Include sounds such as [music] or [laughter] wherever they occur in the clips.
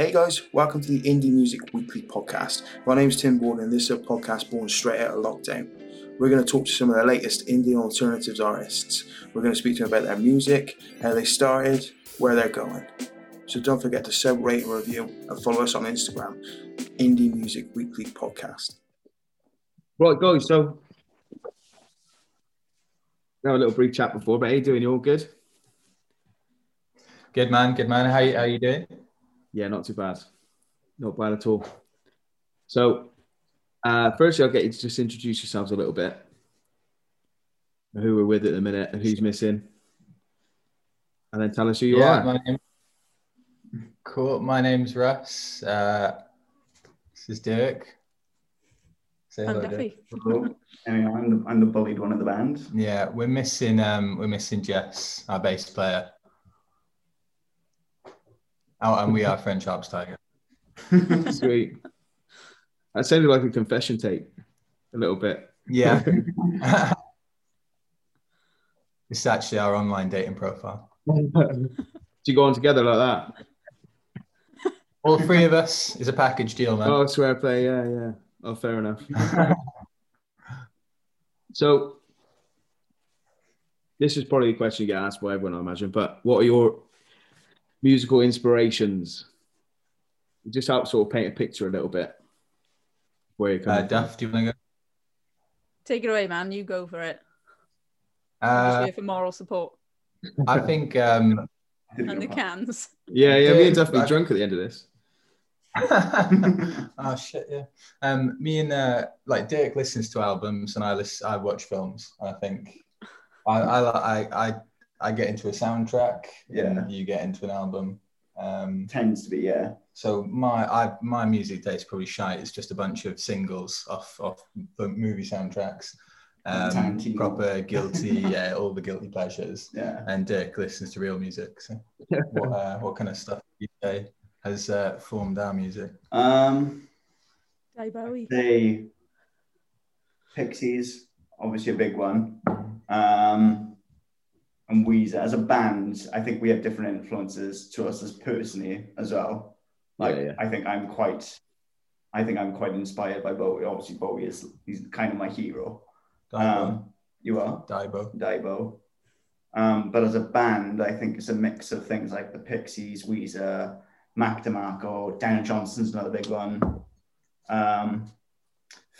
Hey guys, welcome to the Indie Music Weekly podcast. My name is Tim Borden, and this is a podcast born straight out of lockdown. We're going to talk to some of the latest indie alternatives artists. We're going to speak to them about their music, how they started, where they're going. So don't forget to sub, rate, and review, and follow us on Instagram, Indie Music Weekly Podcast. Right, guys. So, we have a little brief chat before, but how you doing? You all good? Good man, good man. How you, how you doing? Yeah, not too bad. Not bad at all. So, uh, firstly, I'll get you to just introduce yourselves a little bit. Who we're with at the minute and who's missing. And then tell us who you yeah, are. my name. Cool. My name's Russ. Uh, this is Derek. Say I'm hello, Derek. Duffy. Hello. [laughs] Anyway, I'm the, I'm the bullied one of the band. Yeah, we're missing um we're missing Jess, our bass player. Oh, and we are French Alps Tiger. [laughs] Sweet. That sounded like a confession tape a little bit. Yeah. [laughs] it's actually our online dating profile. [laughs] Do you go on together like that? All three of us is a package deal, man. Oh, swear play. Yeah, yeah. Oh, fair enough. So, this is probably a question you get asked by everyone, I imagine. But what are your musical inspirations? Just help sort of paint a picture a little bit. Where you're Uh, coming from. Duff, do you want to go? Take it away, man. You go for it. I'm Uh, just here for moral support I think um, and the cans. Yeah, yeah. Me and Duff be drunk at the end of this. [laughs] oh shit, yeah. Um, me and uh, like Derek listens to albums, and I listen, I watch films. I think I I I I, I get into a soundtrack. Yeah. and you get into an album. Um, Tends to be, yeah. so my I my music taste probably shite. It's just a bunch of singles off off the movie soundtracks. Um, proper [laughs] guilty, yeah, all the guilty pleasures. Yeah. And Dirk listens to real music. So, [laughs] what uh, what kind of stuff do you say has uh, formed our music? Um, Day Bowie. they Pixies, obviously a big one. Um, and Weezer as a band, I think we have different influences to us as personally as well. Like Yeah, yeah. I think I'm quite, I think I'm quite inspired by Bowie. Obviously, Bowie is he's kind of my hero. Daibo. Um, you are. Daibo. Daibo. Um, but as a band, I think it's a mix of things like the Pixies, Weezer, Mac DeMarco, Daniel Johnston's another big one, um,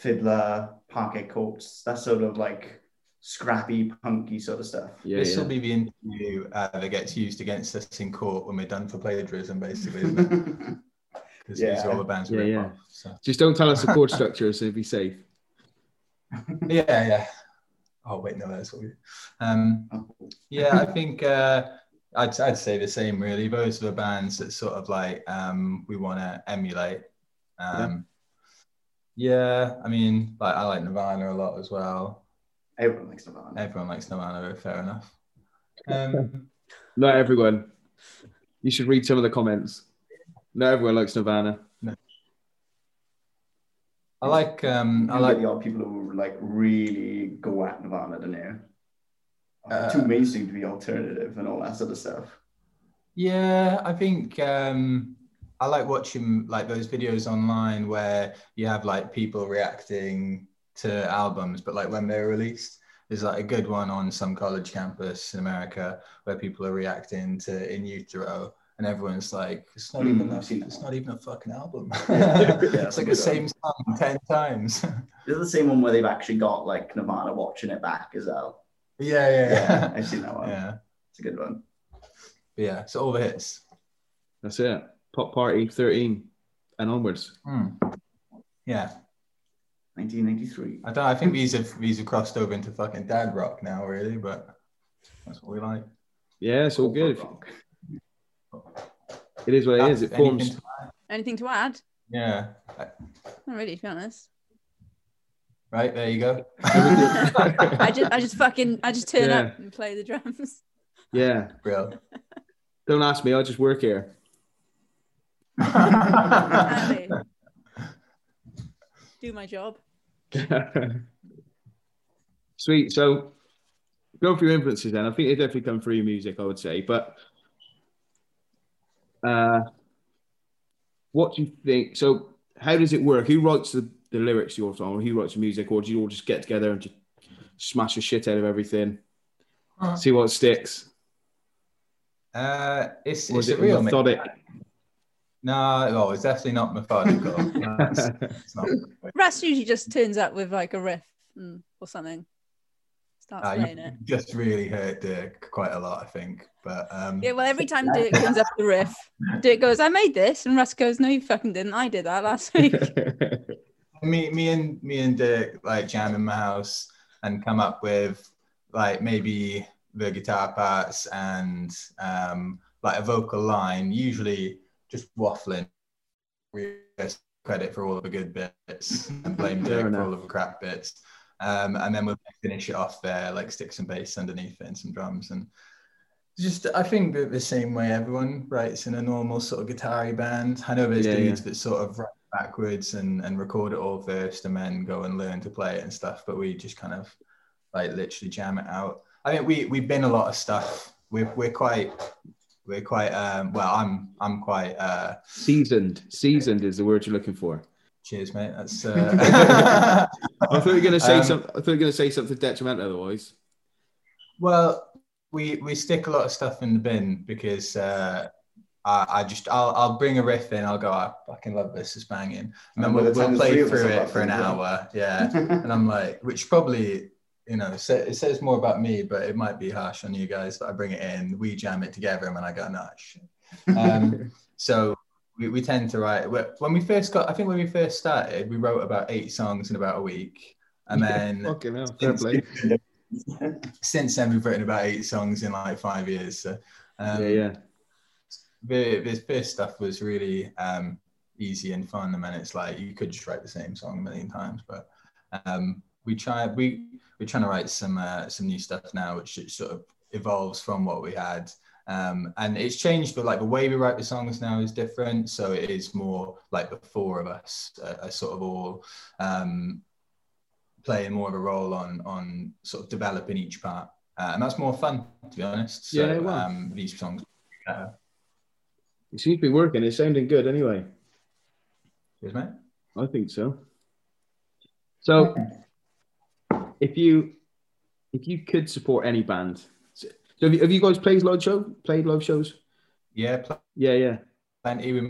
FIDLAR, Parquet Courts, that sort of like scrappy, punky sort of stuff. Yeah, this will be the interview uh, that gets used against us in court when we're done for plagiarism, basically, isn't it? [laughs] Because these are all the bands we Yeah, yeah. off. So. Just don't tell us the chord [laughs] structure, so be safe. [laughs] Yeah, yeah. Oh wait, no, that's what we. Um, yeah, I think uh, I'd I'd say the same. Really, those are the bands that sort of like um, we want to emulate. Um, yeah. I mean, like I like Nirvana a lot as well. Everyone likes Nirvana. Everyone likes Nirvana, fair enough. [laughs] Um, Not everyone. You should read some of the comments. Not everyone likes Nirvana. No. I like um, I like the odd people who like really go at Nirvana, don't you? Uh, Too mainstream to be alternative and all that sort of stuff. Yeah, I think um, I like watching like those videos online where you have like people reacting to albums, but like when they're released, there's like a good one on some college campus in America where people are reacting to In Utero, and everyone's like, "It's not Mm, even a, I've seen that it's one. not even a fucking album. [laughs] [laughs] Yeah, it's like the same song ten times." [laughs] Is it the same one where they've actually got like Nirvana watching it back as well? yeah, yeah, Yeah, yeah. I've seen that one. yeah. It's a good one. But yeah, so all the hits. That's it. Pop Party 13 and onwards. Mm. Yeah. 1993. I don't. I think these have these have crossed over into fucking dad rock now, really. But that's what we like. Yeah, it's all good. Rock. It is what it is. It Anything forms. to- Anything to add? yeah. Not really, to be honest. Right there, you go. [laughs] I just, I just fucking, I just turn Yeah. up and play the drums. [laughs] Yeah. Real. [laughs] Don't ask me. I just work here. Do my job. [laughs] Sweet. So, go for your influences then. I think they definitely come through your music, I would say. But uh, what do you think? So, how does it work? Who writes the, the lyrics to your song, or who writes the music, or do you all just get together and just smash the shit out of everything, see what sticks? Uh, it's it's a it real methodic? No, oh, it's definitely not methodical. [laughs] No, it's, [laughs] [laughs] it's not. Russ usually just turns up with like a riff or something. Starts Uh, playing you it. just really hurt Dirk quite a lot, I think. But um, Yeah, well, every time Dirk turns up the riff, [laughs] Dirk goes, "I made this," and Russ goes, "No, you fucking didn't. I did that last week." me, me and me and Dirk like jam in my house and come up with like maybe the guitar parts and um, like a vocal line. Usually just waffling. We get credit for all of the good bits [laughs] and blame Dirk for all of the crap bits. Um, and then we'll finish it off there, like sticks and bass underneath it and some drums. And just, I think that the same way everyone writes in a normal sort of guitar band. I know there's Yeah, dudes yeah. that sort of write backwards and, and record it all first and then go and learn to play it and stuff. But we just kind of like literally jam it out. I think we we've been a lot of stuff. We're we're quite we're quite um well I'm I'm quite uh seasoned. Seasoned is the word you're looking for. cheers mate. That's uh [laughs] I thought you were going to say Um, something. I thought you were going to say something detrimental. Otherwise, Well, we we stick a lot of stuff in the bin because uh, I, I just I'll I'll bring a riff in. I'll go. I fucking love this. It's banging. And then And by we'll, we'll play through it for an that thing, yeah. hour. Yeah, [laughs] and I'm like, which probably you know it says more about me, but it might be harsh on you guys that I bring it in. We jam it together, and then I go, no shit. Um, [laughs] so. We, we tend to write when we first got. I think when we first started, we wrote about eight songs in about a week, and then fair play. [laughs] since then we've written about eight songs in like five years. So, um, yeah, yeah. The, the first stuff was really um, easy and fun, and then it's like you could just write the same song a million times. But um, we try we we're trying to write some uh, some new stuff now, which sort of evolves from what we had. Um, and it's changed, but like the way we write the songs now is different. So it is more like the four of us uh, are sort of all um, playing more of a role on on sort of developing each part, uh, and that's more fun to be honest. So Yeah, well. um, these songs. Uh, It seems to be working. It's sounding good anyway. cheers, mate. I think so. So, if you if you could support any band, so have you, have you guys played live show? Played live shows? Yeah, Yeah, yeah. plenty. We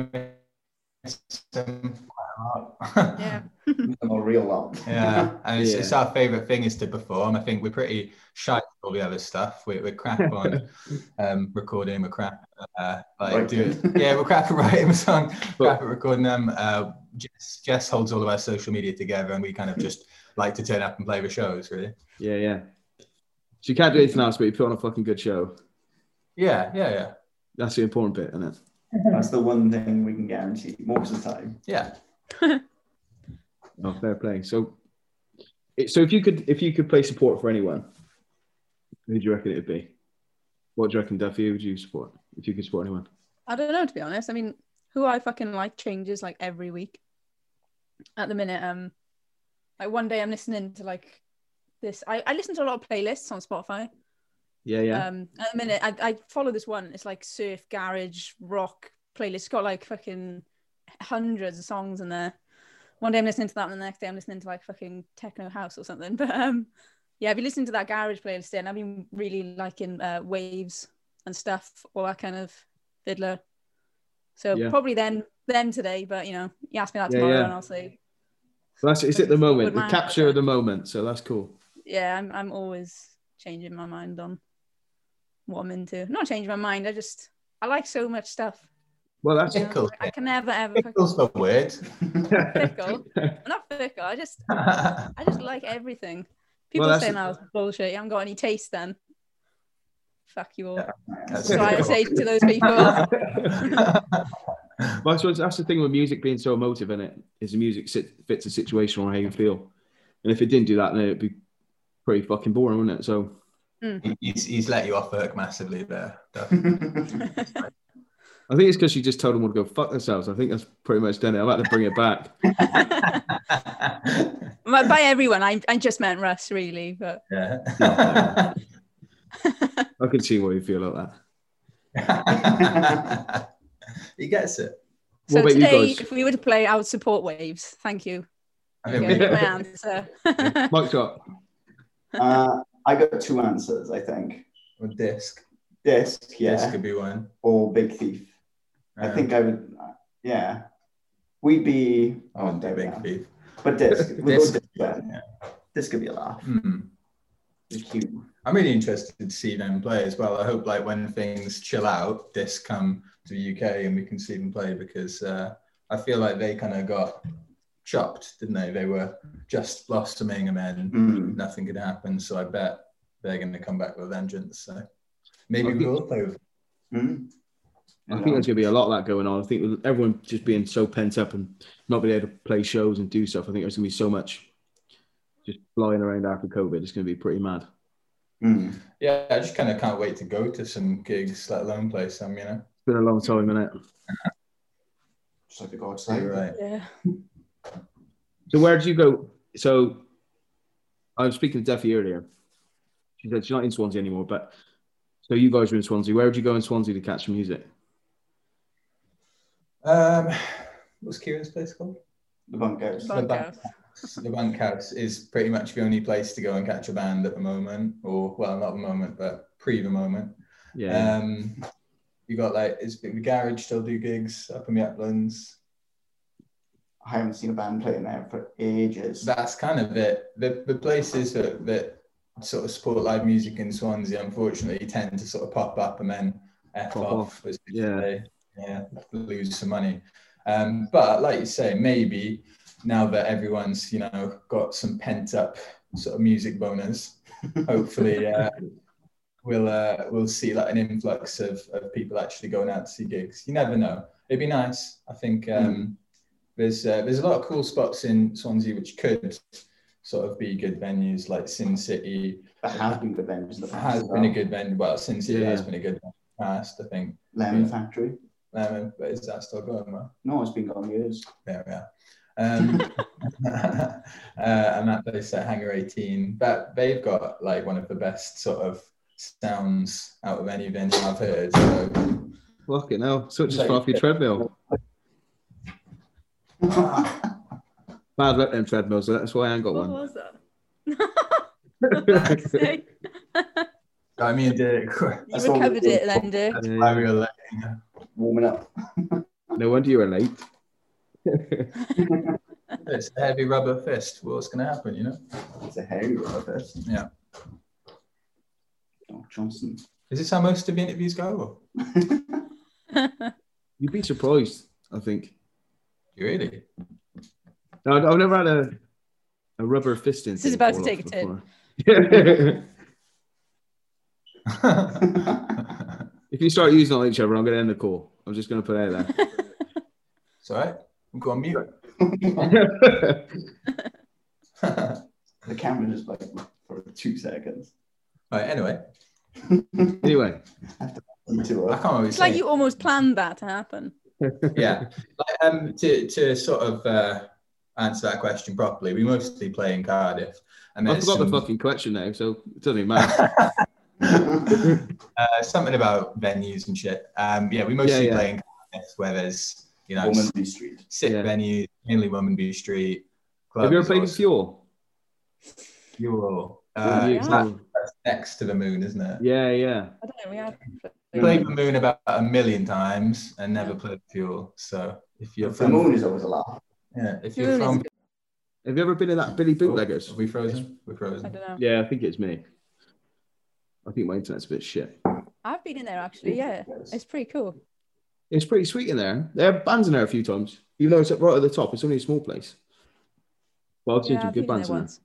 missed them quite a lot. yeah. [laughs] I'm a real lot. Yeah, and it's, Yeah. it's our favourite thing is to perform. I think we're pretty shy of all the other stuff. We're, we're crap on [laughs] um, recording. We're crap, uh, like Right. do it. Yeah, we're crap at writing a song, we're crap at recording them. Uh, Jess, Jess holds all of our social media together, and we kind of just like to turn up and play the shows. Really. Yeah, yeah. So you can't do anything else, but you put on a fucking good show. Yeah, yeah, yeah, That's the important bit, isn't it? That's the one thing we can guarantee most of the time. yeah. [laughs] Oh, fair play. So, so if you could, if you could play support for anyone, who do you reckon it would be? What do you reckon, Duffy? Would you support if you could support anyone? I don't know to be honest. I mean, who I fucking like changes like every week. At the minute, um, like one day I'm listening to like this. I, I listen to a lot of playlists on Spotify. Yeah, yeah. Um, at the minute, I, I follow this one. It's like surf, garage, rock playlist. It's got like fucking hundreds of songs in there. One day I'm listening to that, and the next day I'm listening to like fucking techno house or something. [laughs] But um, yeah, I've been listening to that garage playlist, and I've been really liking uh, Wavves and stuff, all that kind of FIDLAR. So Yeah. probably then, then today. But you know, you ask me that Yeah, tomorrow, yeah. and I'll say, So that's it's at the moment, the capture of the moment. So that's cool. yeah, I'm I'm always changing my mind on what I'm into. Not changing my mind. I just I like so much stuff. Well, that's You know, Pickles. I can never ever fucking Pickles the word. fickle. I'm [laughs] not fickle. I just [laughs] I just like everything. People Well, say that's- now bullshit. You haven't got any taste then. Fuck you all. Yeah. That's what I say to those people. [laughs] [laughs] Well, I suppose that's the thing with music being so emotive in it is the music sit, fits the situation or how you feel, and if it didn't do that, then it'd be pretty fucking boring, wouldn't it? So hmm. he's, he's let you off work massively there. [laughs] I think it's because she just told them all to go fuck themselves. I think that's pretty much done it. I'm about to bring it back. [laughs] by, by everyone, I, I just meant Russ, really. But yeah. I can see why you feel like that. He gets it. So What about you today, guys? if we were to play, I would support Wavves. Thank you. I There think you we, go, my [laughs] answer. [laughs] Mike shot. Uh, I got two answers, I think. or disc. Disc, yeah, Disc could be one. or Big Thief. I Um, think I would, yeah. We'd be, Oh, do Big are. Thief. But Disc, [laughs] we'll Disc. Disc. Yeah. This could be a laugh. Hmm. It's cute. I'm really interested to see them play as well. I hope like when things chill out, this come to the UK and we can see them play because uh, I feel like they kind of got chopped, didn't they? They were just blossoming and then Mm. nothing could happen. So I bet they're going to come back with a vengeance. So maybe I we think- will play with. Mm. I think there's going to be a lot of that going on. I think everyone just being so pent up and not being able to play shows and do stuff, I think there's going to be so much just flying around after COVID. It's going to be pretty mad. Mm. Yeah, I just kind of can't wait to go to some gigs, let alone play some. You know, It's been a long time, innit? [laughs] Just like to go outside. you're right. yeah. So where did you go? So I was speaking to Duffy earlier. She said she's not in Swansea anymore, but so you guys were in Swansea. Where would you go in Swansea to catch music? Um, [sighs] what's Kieran's place called? The bunkhouse. Bunk- Bunkhouse. The bunkhouse is pretty much the only place to go and catch a band at the moment, or well, not the moment, but pre the moment. Yeah. Um, you got like is the garage still do gigs up in the uplands? I haven't seen a band playing there for ages. That's kind of it. The the places that that sort of support live music in Swansea, unfortunately, tend to sort of pop up and then f Pop off. off. as they Yeah. yeah, lose some money. Um, but like you say, maybe now that everyone's you know got some pent up sort of music bonus, hopefully uh, we'll uh, we'll see like an influx of, of people actually going out to see gigs. You never know. It'd be nice. I think um, there's uh, there's a lot of cool spots in Swansea which could sort of be good venues like Sin City that has been good venues in the past. has as been a good venue. Well, Sin City has been a good venue in the past. I think. Lemon Yeah. Factory. Um, but is that still going well? No, it's been gone years. We are. Um, [laughs] [laughs] uh, and that place at Hangar 18, but they've got like one of the best sort of sounds out of any venue I've heard. So, Fucking hell. Switch Like- us off your treadmill. [laughs] Bad luck them treadmills. so That's why I ain't got What one. was that? For fuck's sake. I mean, Dick, You That's all we recovered it then, Dick. that's why we were letting you know. Warming up. No wonder you were late. It's a heavy rubber fist. What's going to happen, you know? It's a heavy rubber fist. Yeah. Oh, Johnson. Is this how most of the interviews go? [laughs] You'd be surprised, I think. You really? No, I've never had a, a rubber fist in. This is about to take a turn. turn. [laughs] if you start using it on each other, I'm going to end the call. I'm just going to put it out it's all right. We'll go on mute. [laughs] the camera just like for two seconds. right, anyway, there. [laughs] anyway, Into I a, can't always It's like you almost planned that to happen. [laughs] yeah. Like, um, to, to sort of uh, answer that question properly, we mostly play in Cardiff. And I there's forgot the fucking question now, so it doesn't even matter. uh, something about venues and shit. Um, yeah, we mostly Yeah, yeah. play in Cardiff where there's, you know, Womanby Street. sick Yeah. venues, mainly Womanby Street. Have you ever played or with Fuel? Fuel. Uh, Yeah, that- that's next to the moon, isn't it? yeah, yeah. I don't know. We have. Played the moon about a million times and never played fuel. So if you're from The moon is always a laugh. yeah, if Moon you're from. Have you ever been in that Billy Bootleggers? are we frozen? We're I frozen. don't know. Yeah, I think it's me. I think my internet's a bit shit. I've been in there actually. Yeah, it's pretty cool. It's pretty sweet in there. There are bands in there a few times, even though it's right at the top. It's only a small place. Well, I've seen Yeah, some I've good bands there in there. once.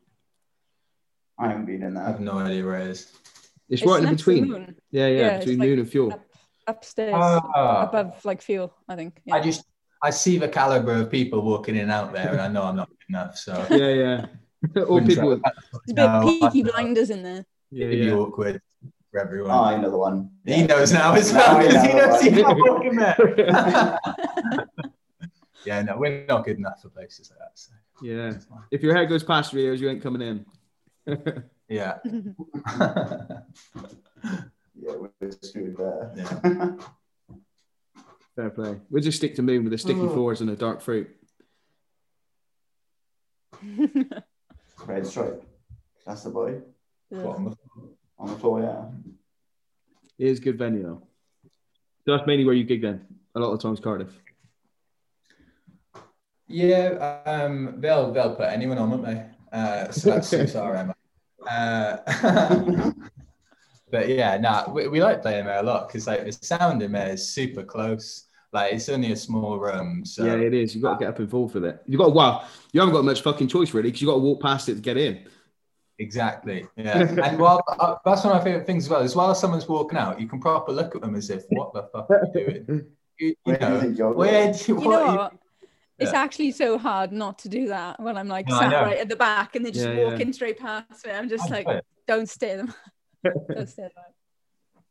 I haven't been in there. I have no idea where it is. It's, right in next to the between. moon, Yeah, yeah, Yeah, it's between like- Moon and Fuel. up, upstairs, Ah. above like fuel. I think. Yeah. I just I see the caliber of people walking in and out there, and I know I'm not good enough. So [laughs] Yeah, yeah. [laughs] All people. With, There's a bit No, peaky blinders in there. yeah, it'd be yeah. awkward for everyone. Oh, I know the one. He knows now as well I because he knows he's right. not walking there. [laughs] yeah, no, we're not good enough for places like that. So. yeah. If your hair goes past your ears, you ain't coming in. [laughs] Yeah. [laughs] Yeah, we're screwed there. Yeah. Fair play. We'll just stick to moon with the sticky Oh. floors and the dark fruit. Red stripe. That's the boy Bottom. On the floor. Yeah. It is a good venue though. So that's mainly where you gig then. A lot of times Cardiff. Yeah, um, they'll they'll put anyone on, won't they? Uh, so that [laughs] suits our Emma. Uh, [laughs] but yeah, nah, we, we like playing there a lot because like the sound in there is super close. Like it's only a small room, so yeah, it is. You've got to get up involved with it. You've got well, you haven't got much fucking choice really because you've got to walk past it to get in. Exactly. Yeah, [laughs] and while uh, that's one of my favorite things as well. Is while someone's walking out, you can proper look at them as if, "What the fuck are you doing?" [laughs] You, you Where know, you're where do you, You know what are you- what? It's Yeah. actually so hard not to do that when I'm like No, sat right at the back and they're just Yeah, yeah. walking straight past me. I'm just I like, know don't stare them. [laughs] don't stare them.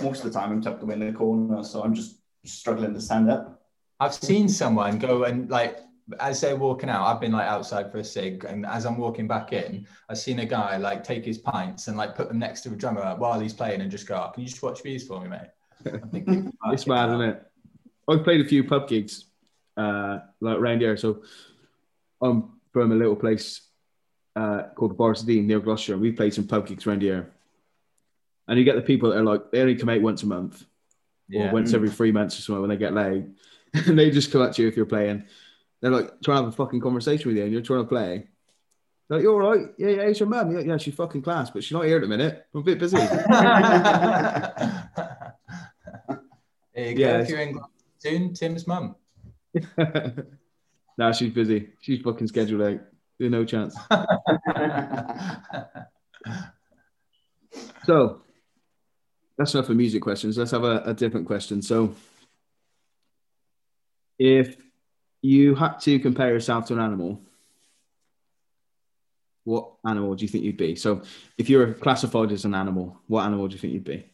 Most of the time, I'm tucked away in the corner, so I'm just struggling to stand up. I've seen someone go and like as they're walking out, I've been like outside for a cig, and as I'm walking back in, I've seen a guy like take his pints and like put them next to a drummer while he's playing and just go, oh, "Can you just watch these for me, mate?" I'm thinking, [laughs] It's mad, isn't it? I've played a few pub gigs, uh, like around here. So I'm from a little place uh, called Barsdean near Gloucester, and we played some pub gigs around here. And you get the people that are like, they only come out once a month Yeah. or once every three months or something when they get laid. [laughs] and they just come up to you if you're playing. They're like trying to have a fucking conversation with you and you're trying to play. They're like, you're all right. Yeah, yeah, it's your mum. You're yeah, she's fucking class, but she's not here at the minute. I'm a bit busy. [laughs] [laughs] There you Yeah, go. If you're in soon, Tim's mum. [laughs] nah, she's busy. She's fucking scheduled out. There's no chance. So that's enough for music questions. Let's have a, a different question. So if you had to compare yourself to an animal, what animal do you think you'd be? So if you're classified as an animal, what animal do you think you'd be?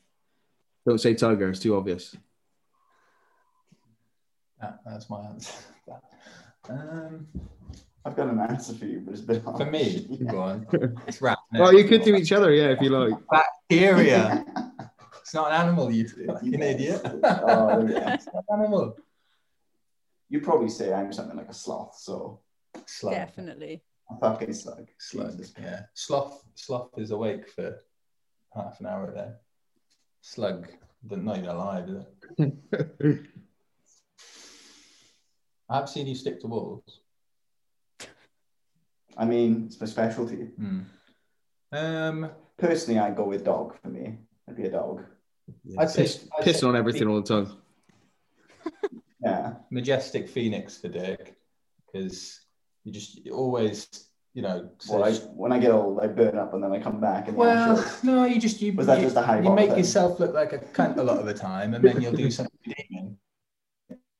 Don't say tiger, it's too obvious. That- that's my answer. [laughs] Um, I've got an answer for you, but it's a bit hard. for me, Yeah. go on. It's rat. Well, you could do each other, yeah, if you like. bacteria. [laughs] It's not an animal, you fucking idiot. Oh, there we go. [laughs] it's not an animal. You'd probably say I'm something like a sloth, so Slug. Definitely. a fucking slug. Slug. Jesus. Yeah. Sloth. Sloth is awake for half an hour there. Slug. Not even alive, is it? [laughs] I've seen you stick to walls. I mean, it's my specialty. Hmm. Um, Personally, I'd go with dog for me. I'd be a dog. I'd say- Piss- I'd pissing say- on everything all the time. Yeah. majestic phoenix for Dirk because you just you always, you know. Well, I, when I get old, I burn up and then I come back. And Well, yeah, no, you just you, Was that you, just a high you make thing? yourself look like a cunt a lot of the time, and then you'll do something redeeming,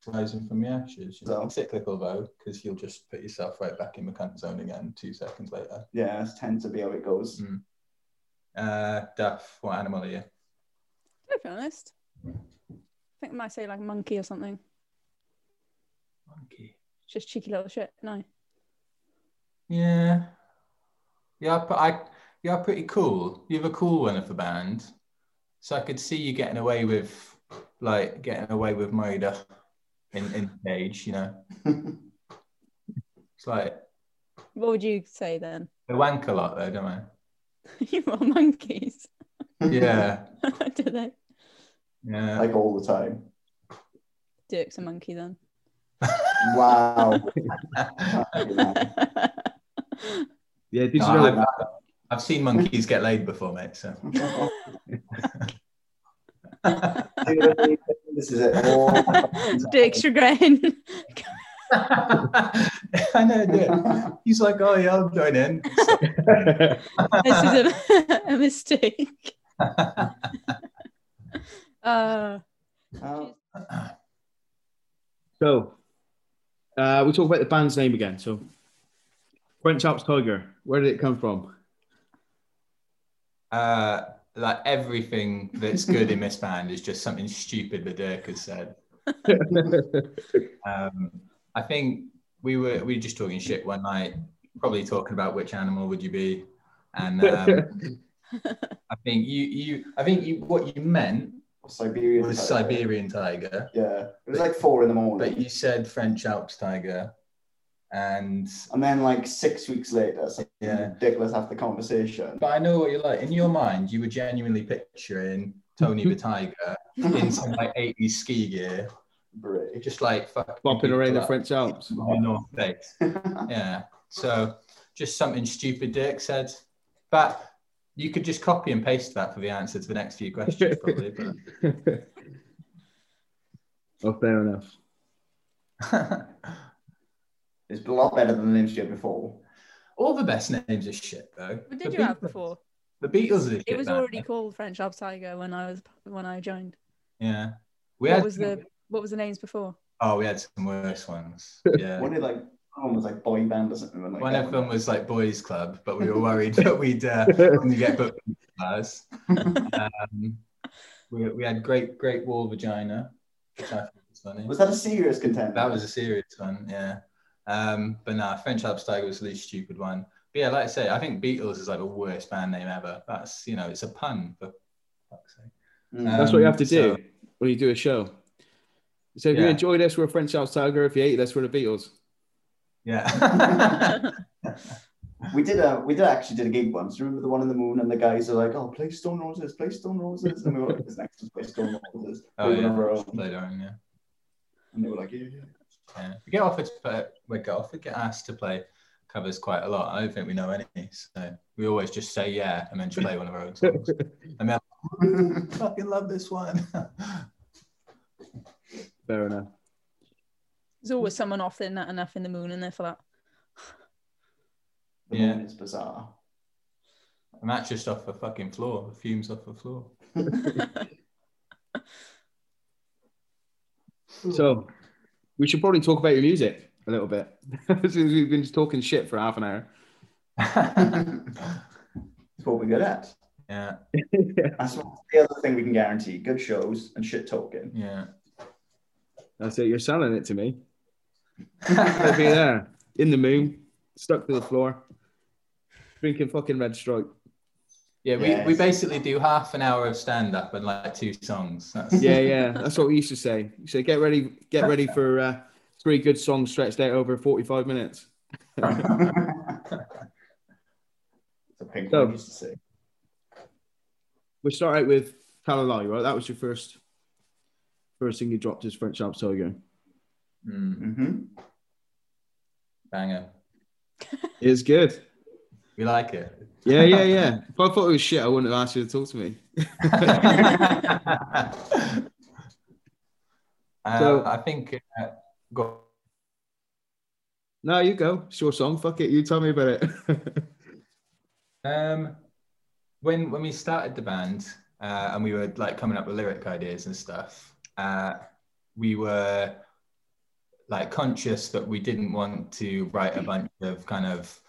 rising from the ashes. You know, So- cyclical though, because you'll just put yourself right back in the cunt zone again two seconds later. yeah, it tends to be how it goes. Mm. Uh, Duff, what animal are you? To be honest, I think I might say like monkey or something. Monkey. Just cheeky little shit. No. Yeah, yeah, but I, you're pretty cool. You're a cool one of the band, so I could see you getting away with, like, getting away with murder in in stage. You know, [laughs] it's like What would you say then? they wank a lot though, don't I? [laughs] you are monkeys. Yeah, [laughs] Do they? yeah. like all the time. Dirk's a monkey then. Wow. [laughs] Yeah, did you No, know I've, I've seen monkeys get laid before, mate. So [laughs] this is it. All Dirk's chagrin. [laughs] I know, yeah. He's like, oh yeah, I'll join in. this is a, a mistake. Uh, Oh, So, uh, we talk about the band's name again. So, French Alps Tiger, where did it come from? uh, like everything that's good in this band is just something stupid that Dirk has said. [laughs] Um, I think we were we were just talking shit one night, probably talking about which animal would you be, and um, [laughs] I think you you I think you what you meant Siberian. It was tiger. Siberian tiger. Yeah, it was like four in the morning. But you said French Alps tiger, and And then like six weeks later, something Yeah. ridiculous after conversation. but I know what you're like. In your mind, you were genuinely picturing Tony the [laughs] tiger in some like 80s ski gear, Bray. just like fucking Bopping around the French Alps. in North Face. [laughs] Yeah. So just something stupid Dick said. But you could just copy and paste that for the answer to the next few questions, [laughs] probably. oh, [laughs] fair enough. [laughs] It's a lot better than the names you had before. all the best names are shit, though. What The did you have before? The Beatles are shit. It was band. already called French Alps Tiger when I was when I joined. Yeah. We What had was the what was the names before? Oh, we had some worse ones. Yeah. One of like one was like boy band or something. Like One that of them was like boys' club, but we were worried that [laughs] we'd uh, only get booked in class. Um, we, we had great, great wall vagina, which I think was funny. Was that a serious contender? That was a serious one, yeah. Um, but nah, French Alps Tiger was the least stupid one. But yeah, like I say, I think Beatles is like the worst band name ever. That's you know, it's a pun for fuck's sake. Mm. That's what you have to do Um, so- when you do a show. So if you enjoyed enjoy this, we're French Alps Tiger. If you hate this, we're the Beatles. Yeah. [laughs] we did a we did actually did a gig once. Remember the one in the moon and the guys are like, "Oh, play Stone Roses, play Stone Roses," and we were like, "This next is play Stone Roses." oh We yeah, on played our yeah. And they were like, "Yeah, yeah." Yeah, we get offered to play, we get offered, get asked to play covers quite a lot. I don't think we know any, so we always just say yeah and then play one of our own songs. And then oh, fucking love this one. [laughs] Fair enough. There's always mm. someone off there not enough in the moon in there for that. The Yeah. moon is bizarre. and that's just off the fucking floor, the fumes off the floor. [laughs] So we should probably talk about your music a little bit. [laughs] Since we've been just talking shit for half an hour. [laughs] It's what we're good at. yeah, That's the other thing we can guarantee: good shows and shit talking. yeah. That's it. You're selling it to me. I'll be there [laughs] in the moon, stuck to the floor, drinking fucking red stripe. Yeah, we, Yes. we basically do half an hour of stand up and like two songs. That's, Yeah, [laughs] yeah. That's what we used to say. You say, get ready, get ready for uh, three good songs stretched out over 45 minutes. it's a pink So- one used to say. We start out with Tell a Lie, right? That was your first first thing you dropped as French Alps Tiger. Mm, Mm-hmm. banger. [laughs] It's good. We like it. Yeah, yeah, [laughs] yeah. If I thought it was shit, I wouldn't have asked you to talk to me. [laughs] uh, So- I think uh, go, No, you go. It's your song. Fuck it. You tell me about it. Um, when when we started the band uh, and we were like coming up with lyric ideas and stuff, uh, we were like conscious that we didn't want to write a bunch of kind of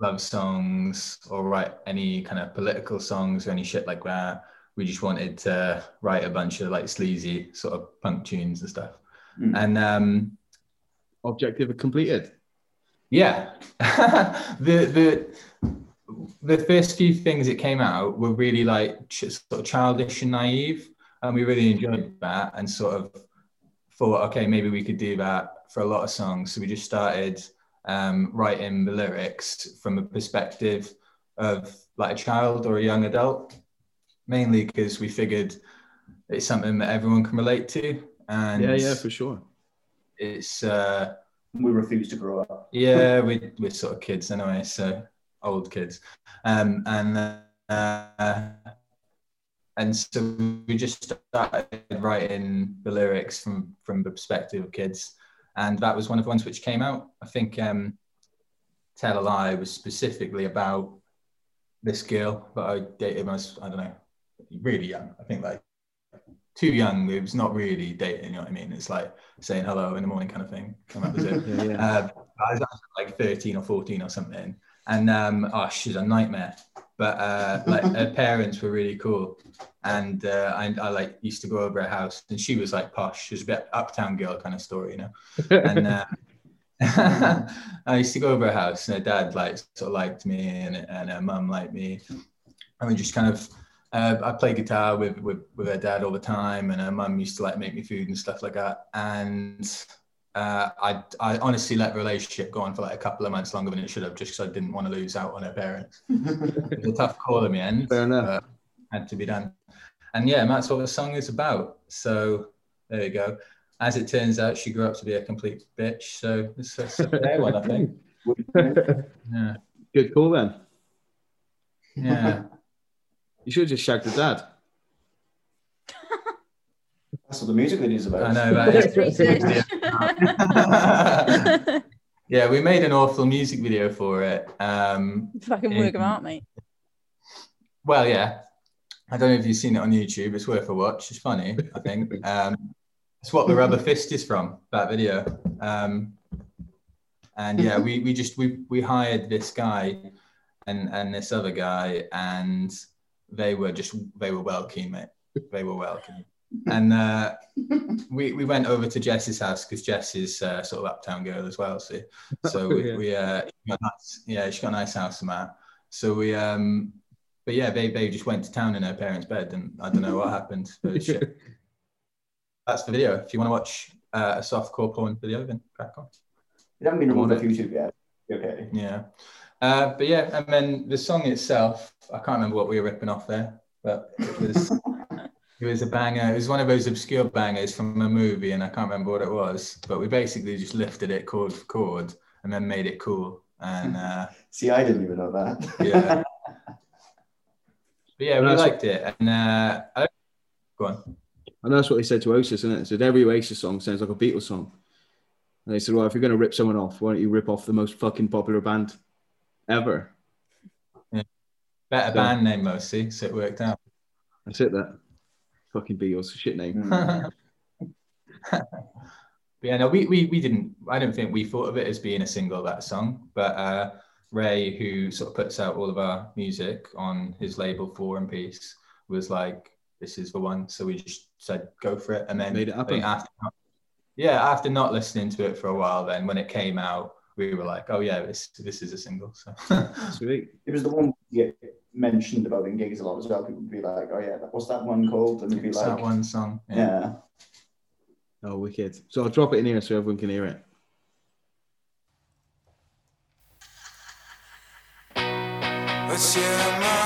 love songs or write any kind of political songs or any shit like that. We just wanted to write a bunch of like sleazy sort of punk tunes and stuff. Mm. And um, Objective completed. yeah, [laughs] the the the first few things that came out were really like ch- sort of childish and naive, and we really enjoyed that, and sort of thought, okay, maybe we could do that for a lot of songs. So we just started um, writing the lyrics from a perspective of like a child or a young adult, mainly because we figured it's something that everyone can relate to, and Yeah, yeah, for sure. it's. Uh, We refuse to grow up. yeah, [laughs] we, we're sort of kids anyway, so old kids. Um, and uh, and so we just started writing the lyrics from from the perspective of kids, and that was one of the ones which came out. I think um, "Tell a Lie" was specifically about this girl that I dated when I was I don't know, really young. I think like too young. It was not really dating. You know what I mean? It's like saying hello in the morning kind of thing. And that was it. [laughs] Yeah, yeah. Uh, I was like 13 or 14 or something. And um, oh, she's a nightmare. But uh, like her parents were really cool. And uh, I, I like used to go over her house and she was like posh. She was a bit uptown girl kind of story, you know? And uh, [laughs] I used to go over her house and her dad like sort of liked me and, and her mum liked me. And we just kind of uh, I play guitar with, with with her dad all the time, and her mum used to like make me food and stuff like that. And uh, I I honestly let the relationship go on for like a couple of months longer than it should have, just because I didn't want to lose out on her parents. [laughs] it was a tough call in the end. Fair enough. had to be done. And yeah, and that's what the song is about. So there you go. As it turns out, she grew up to be a complete bitch. So it's a fair one, I think. [laughs] Yeah. Good call then. Yeah. [laughs] You should have just shagged the dad. That's what the music video is about. I know that is [laughs] Research. [laughs] yeah, we made an awful music video for it. Um, Fucking work them out, mate. well, yeah. I don't know if you've seen it on YouTube. It's worth a watch. It's funny, I think. Um, it's what the rubber fist is from that video. Um, and yeah, we, we just we we hired this guy and and this other guy, and they were just they were well keen, mate. They were well keen. And uh, we we went over to Jess's house because Jess is uh, sort of uptown girl as well. See, [laughs] so we, Yeah. we uh, got a nice, yeah, she got a nice house and that. So we um, but yeah, they they just went to town in her parents' bed, and I don't know what happened. But it's. [laughs] That's the video. If you want to watch uh, a softcore porn video, then crack on. You haven't been Come on removed off then. YouTube yet. Okay. Yeah. Uh, but yeah, and then the song itself, I can't remember what we were ripping off there, but it was [laughs] it was a banger. It was one of those obscure bangers from a movie, and I can't remember what it was. But we basically just lifted it chord for chord and then made it cool. And uh, [laughs] See, I didn't even know that. yeah, [laughs] but yeah, we That's liked it. And uh, I, go on. And that's what they said to Oasis, isn't it? They said every Oasis song sounds like a Beatles song. And they said, well, if you're going to rip someone off, why don't you rip off the most fucking popular band ever? Better So- band name mostly, so it worked out. That's it, that. Fucking Beatles. Shit name. Mm. but yeah, no, we, we we didn't. I don't think we thought of it as being a single that song. But uh, Ray, who sort of puts out all of our music on his label Four and Peace, was like, "This is the one." So we just said, "Go for it." And then Made it happen. after, yeah, after not listening to it for a while, then when it came out, we were like, "Oh yeah, this this is a single." So Sweet. [laughs] It was the one you get mentioned about in gigs a lot as well. People would be like, "Oh yeah, what's that one called?" And you'd be it's like, that one song. "Yeah." Oh, wicked. So I'll drop it in here so everyone can hear it. What's your mom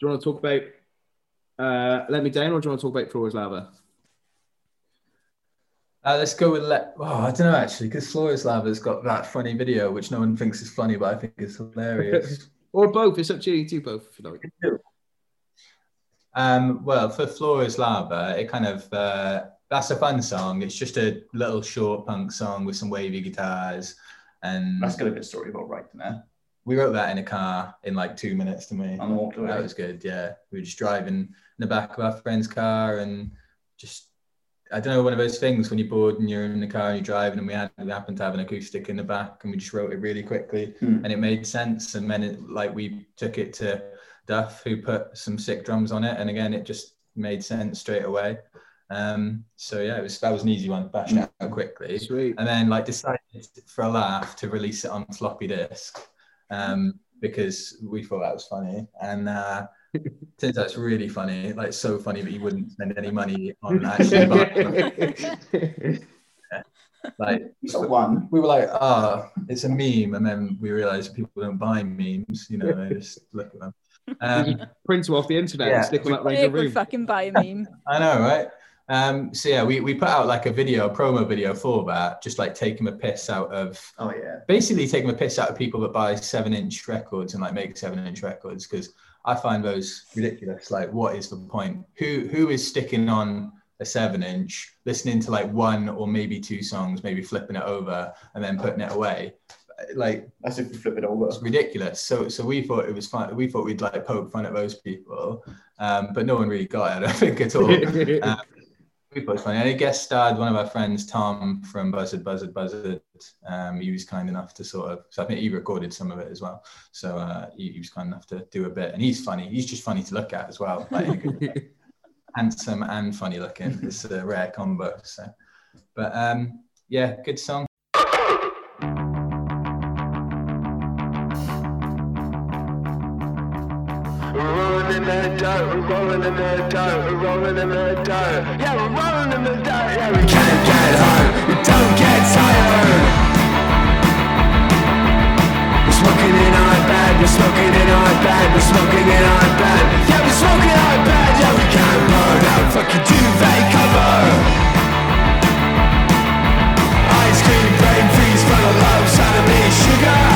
you want to talk about uh, Let Me Down or do you want to talk about Floor is Lava? Uh, let's go with let. Oh, I don't know actually, because Floor is Lava's got that funny video, which no one thinks is funny, but I think is hilarious. [laughs] Or both. It's up to you. You do both if you like. um, well, for Floor is Lava, it kind of uh, that's a fun song. It's just a little short punk song with some wavy guitars, and That's got a good story about writing there. We wrote that in a car in like two minutes to me. On the walk away. That was good. Yeah, we were just driving in the back of our friend's car and just I don't know one of those things when you're bored and you're in the car and you're driving and we had we happened to have an acoustic in the back and we just wrote it really quickly Hmm. and it made sense and then it like we took it to Duff who put some sick drums on it and again it just made sense straight away. Um, so yeah, it was that was an easy one, bashed it out quickly Sweet. and then like decided for a laugh to release it on floppy disk um, because we thought that was funny and uh, [laughs] turns out it's really funny like so funny that you wouldn't spend any money on [laughs] actually [laughs] buying like You got one. we were like ah it's a meme and then we realized people don't buy memes you know they just look at them um, Print them off the internet Yeah. and stick them up Nick Ranger would Room. fucking buy a meme. I know, right? Um, so yeah, we, we put out like a video, a promo video for that, just like taking a piss out of Oh yeah. basically taking a piss out of people that buy seven inch records and like make seven inch records because I find those ridiculous. Like, what is the point? Who who is sticking on a seven inch, listening to like one or maybe two songs, maybe flipping it over and then putting it away? Like That's if you flip it over. it's ridiculous. So so we thought it was fun. We thought we'd like poke fun at those people, um, but no one really got it. I don't think at all. [laughs] Um, we thought funny. And I guest starred one of our friends, Tom from Buzzard, Buzzard, Buzzard. Um, he was kind enough to sort of, so I think he recorded some of it as well. So uh, he, he was kind enough to do a bit. And he's funny. He's just funny to look at as well. Like, in a good way. [laughs] handsome and funny looking. It's a rare combo. So, but um, yeah, good song. We're rolling in the dirt, we're rolling in the dirt. Yeah, we're rolling in the dirt. Yeah, we can't get home, we don't get tired. We're smoking in our bed, we're smoking in our bed, we're smoking in our bed. Yeah, we're smoking our bed. Yeah, we can't burn out, fucking duvet cover. Ice cream, brain freeze, love, sugar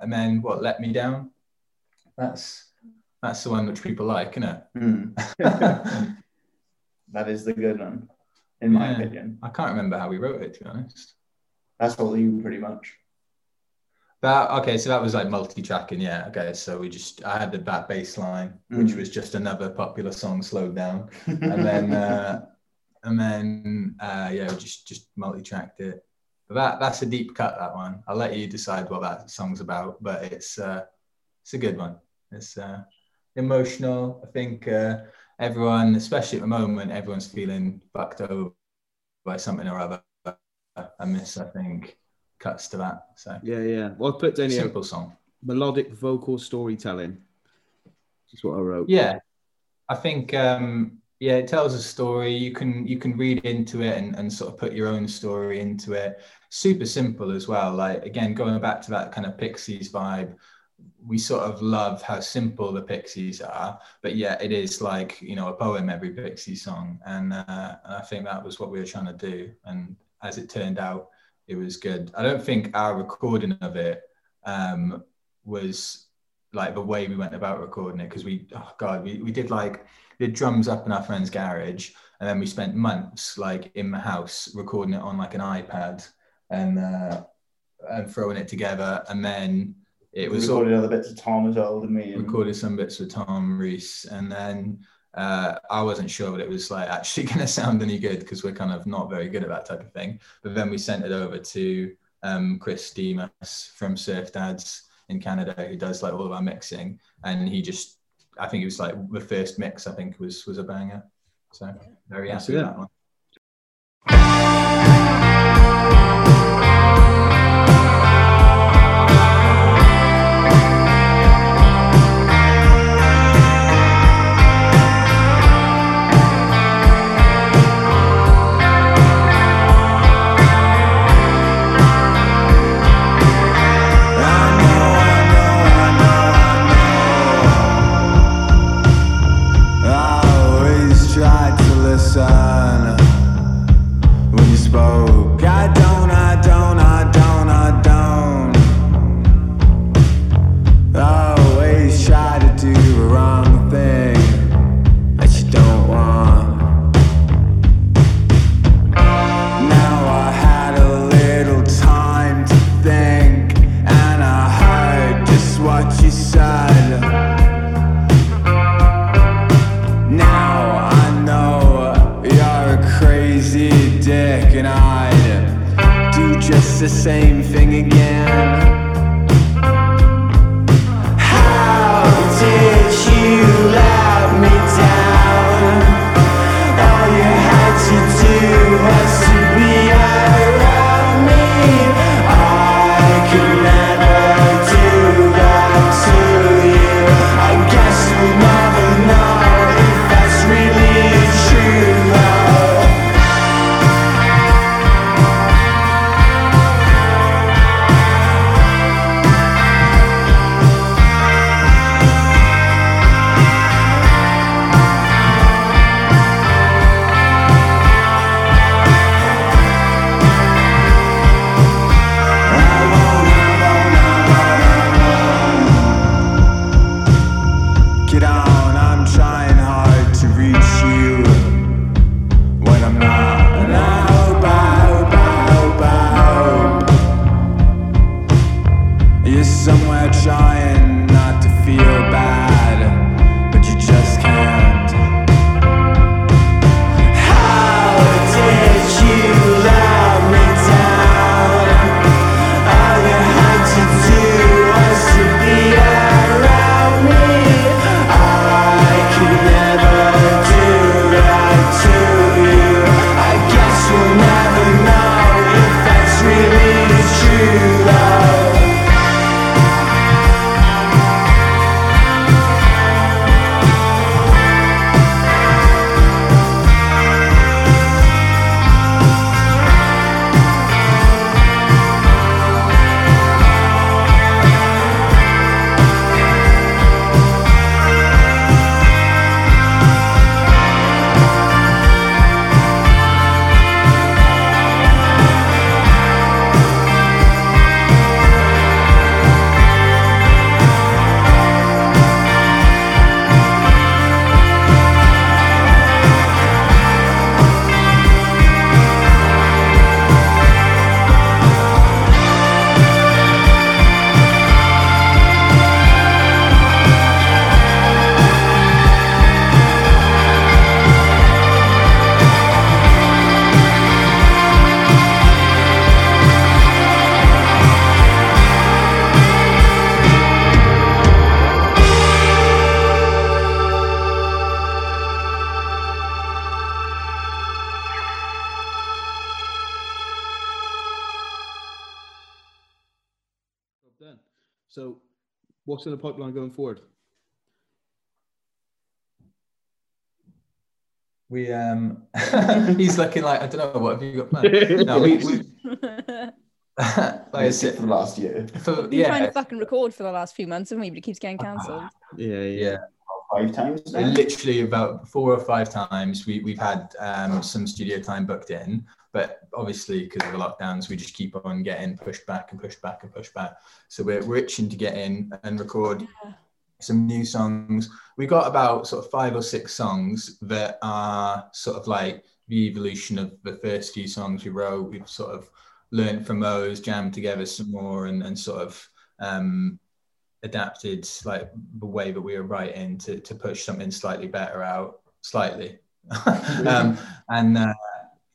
And then what let me down? That's that's the one which people like, isn't it? Hmm. [laughs] That is the good one, in my Yeah. opinion. I can't remember how we wrote it to be honest. That's all you pretty much. That okay, so that was like multi-tracking, yeah. Okay, so we just I had the that bass line, which Mm. was just another popular song slowed down, and then uh, [laughs] and then uh, yeah, we just just multi-tracked it. That that's a deep cut. That one. I'll let you decide what that song's about, but it's uh, it's a good one. It's uh, emotional. I think uh, everyone, especially at the moment, everyone's feeling fucked over by something or other. And this, I think, cuts to that. So Yeah, yeah. Well, I put down here simple song. melodic vocal storytelling. That's what I wrote. Yeah, I think um, yeah, it tells a story. You can you can read into it and, and sort of put your own story into it. Super simple as well. Like again, going back to that kind of Pixies vibe, we sort of love how simple the Pixies are, but yeah, it is like you know a poem every Pixie song, and, uh, and I think that was what we were trying to do. And as it turned out, it was good. I don't think our recording of it um, was like the way we went about recording it because we oh god we, we did like did drums up in our friend's garage and then we spent months like in the house recording it on like an ipad and uh and throwing it together and then it was all recorded other bits of Tom as well than me. and- recorded some bits with Tom Reese, and then uh, I wasn't sure that it was like actually [laughs] going to sound any good because we're kind of not very good at that type of thing. But then we sent it over to um, Chris Demas from Surf Dads in Canada, who does like all of our mixing, and he just, I think it was like the first mix. I think was was a banger. So very happy with that one. What's in the pipeline going forward? We um, [laughs] he's looking like I don't know what have you got planned. No, we, we [laughs] [laughs] like I That's it said, for the last year. for, We've been trying to fucking record for the last few months, haven't we? But it keeps getting cancelled. Yeah, yeah. Five times now. Literally about four or five times we, we've had um, some studio time booked in, but obviously because of the lockdowns, we just keep on getting pushed back and pushed back and pushed back. So we're, we're itching to get in and record Yeah. some new songs. We got about sort of five or six songs that are sort of like the evolution of the first few songs we wrote. We've sort of learned from those, jammed together some more, and, and sort of um, adapted like the way that we were writing to, to push something slightly better out, slightly. [laughs] um, and uh,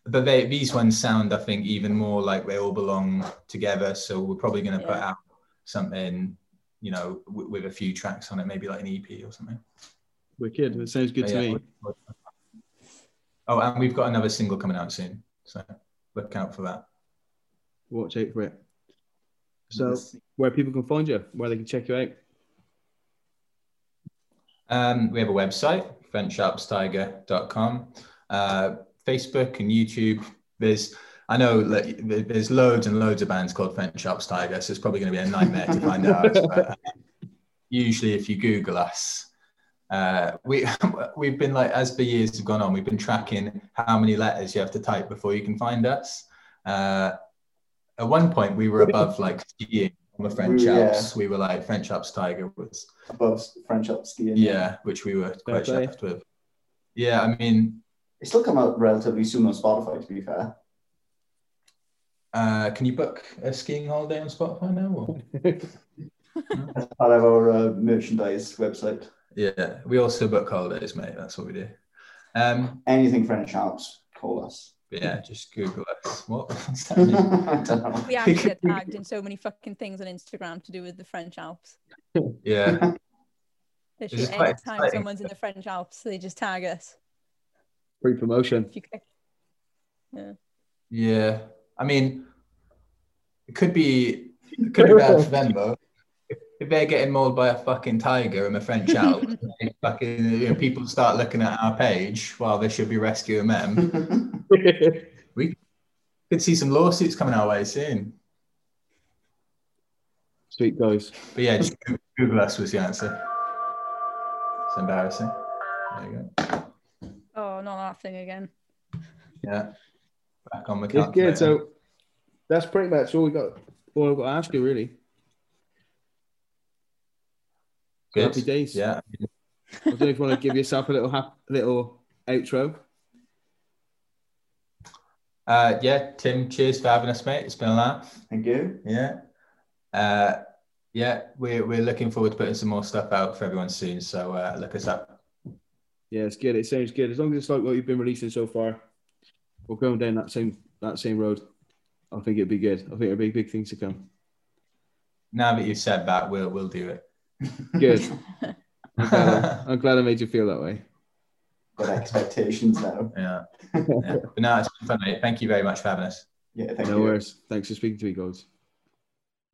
but they, these ones sound, I think, even more like they all belong together. So we're probably going to put out something, you know, w- with a few tracks on it, maybe like an EP or something. Wicked. It sounds good But to yeah, me. Oh, and we've got another single coming out soon, so look out for that. Watch out for it. So, where people can find you, where they can check you out. Um, we have a website, frenchalpstiger.com, uh, Facebook and YouTube. There's, I know like, there's loads and loads of bands called French Alps Tiger, so it's probably going to be a nightmare to find out. [laughs] But uh, usually, if you Google us, uh, we [laughs] we've been like as the years have gone on, we've been tracking how many letters you have to type before you can find us. Uh, at one point, we were above like skiing on the French We- yeah. Alps. We were like French Alps Tiger was above French up skiing. yeah, which we were quite chuffed with. Yeah, I mean, It still come out relatively soon on Spotify, to be fair. uh, can you book a skiing holiday on Spotify now? Or? [laughs] As part of our uh, merchandise website. Yeah, we also book holidays, mate. That's what we do. Um, Anything French Alps, call us. yeah, just Google us. What? [laughs] What's that mean? [laughs] I don't know. We actually get tagged in so many fucking things on Instagram to do with the French Alps. Yeah, Literally, is quite anytime someone's in the French Alps, they just tag us. Free promotion. If you click. Yeah. yeah. I mean, it could be it could be bad for them though. If, if they're getting mauled by a fucking tiger in a French Alps, [laughs] fucking you know, people start looking at our page while they should be rescuing them. [laughs] We could see some lawsuits coming our way soon. Sweet guys. But yeah, just Google- Google us was the answer. It's embarrassing. There you go. Oh, not that thing again. Yeah. Back on the It's calculator. good. So that's pretty much all we got. All I've got to ask you, really. Good. Happy days. Yeah. I don't know if you want to give yourself a little hap- little outro. Uh, yeah, Tim, cheers for having us, mate. It's been a laugh. Thank you. Yeah. Uh, yeah, we're, we're looking forward to putting some more stuff out for everyone soon. So uh, look us up. Yeah, it's good. It sounds good. As long as it's like what you've been releasing so far, we're going down that same that same road. I think it'd be good. I think there'll be big things to come. Now that you've said that, we'll we'll do it. Good. [laughs] I'm glad I, I'm glad I made you feel that way. Got expectations now. Yeah. [laughs] yeah. But no, it's been fun, mate. Thank you very much for having us. Yeah, thank no you. worries. Thanks for speaking to me, guys.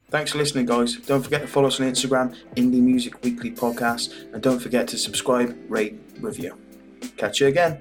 Thanks for listening, guys. Don't forget to follow us on Instagram, Indie Music Weekly Podcast, and don't forget to subscribe, rate, review. Catch you again.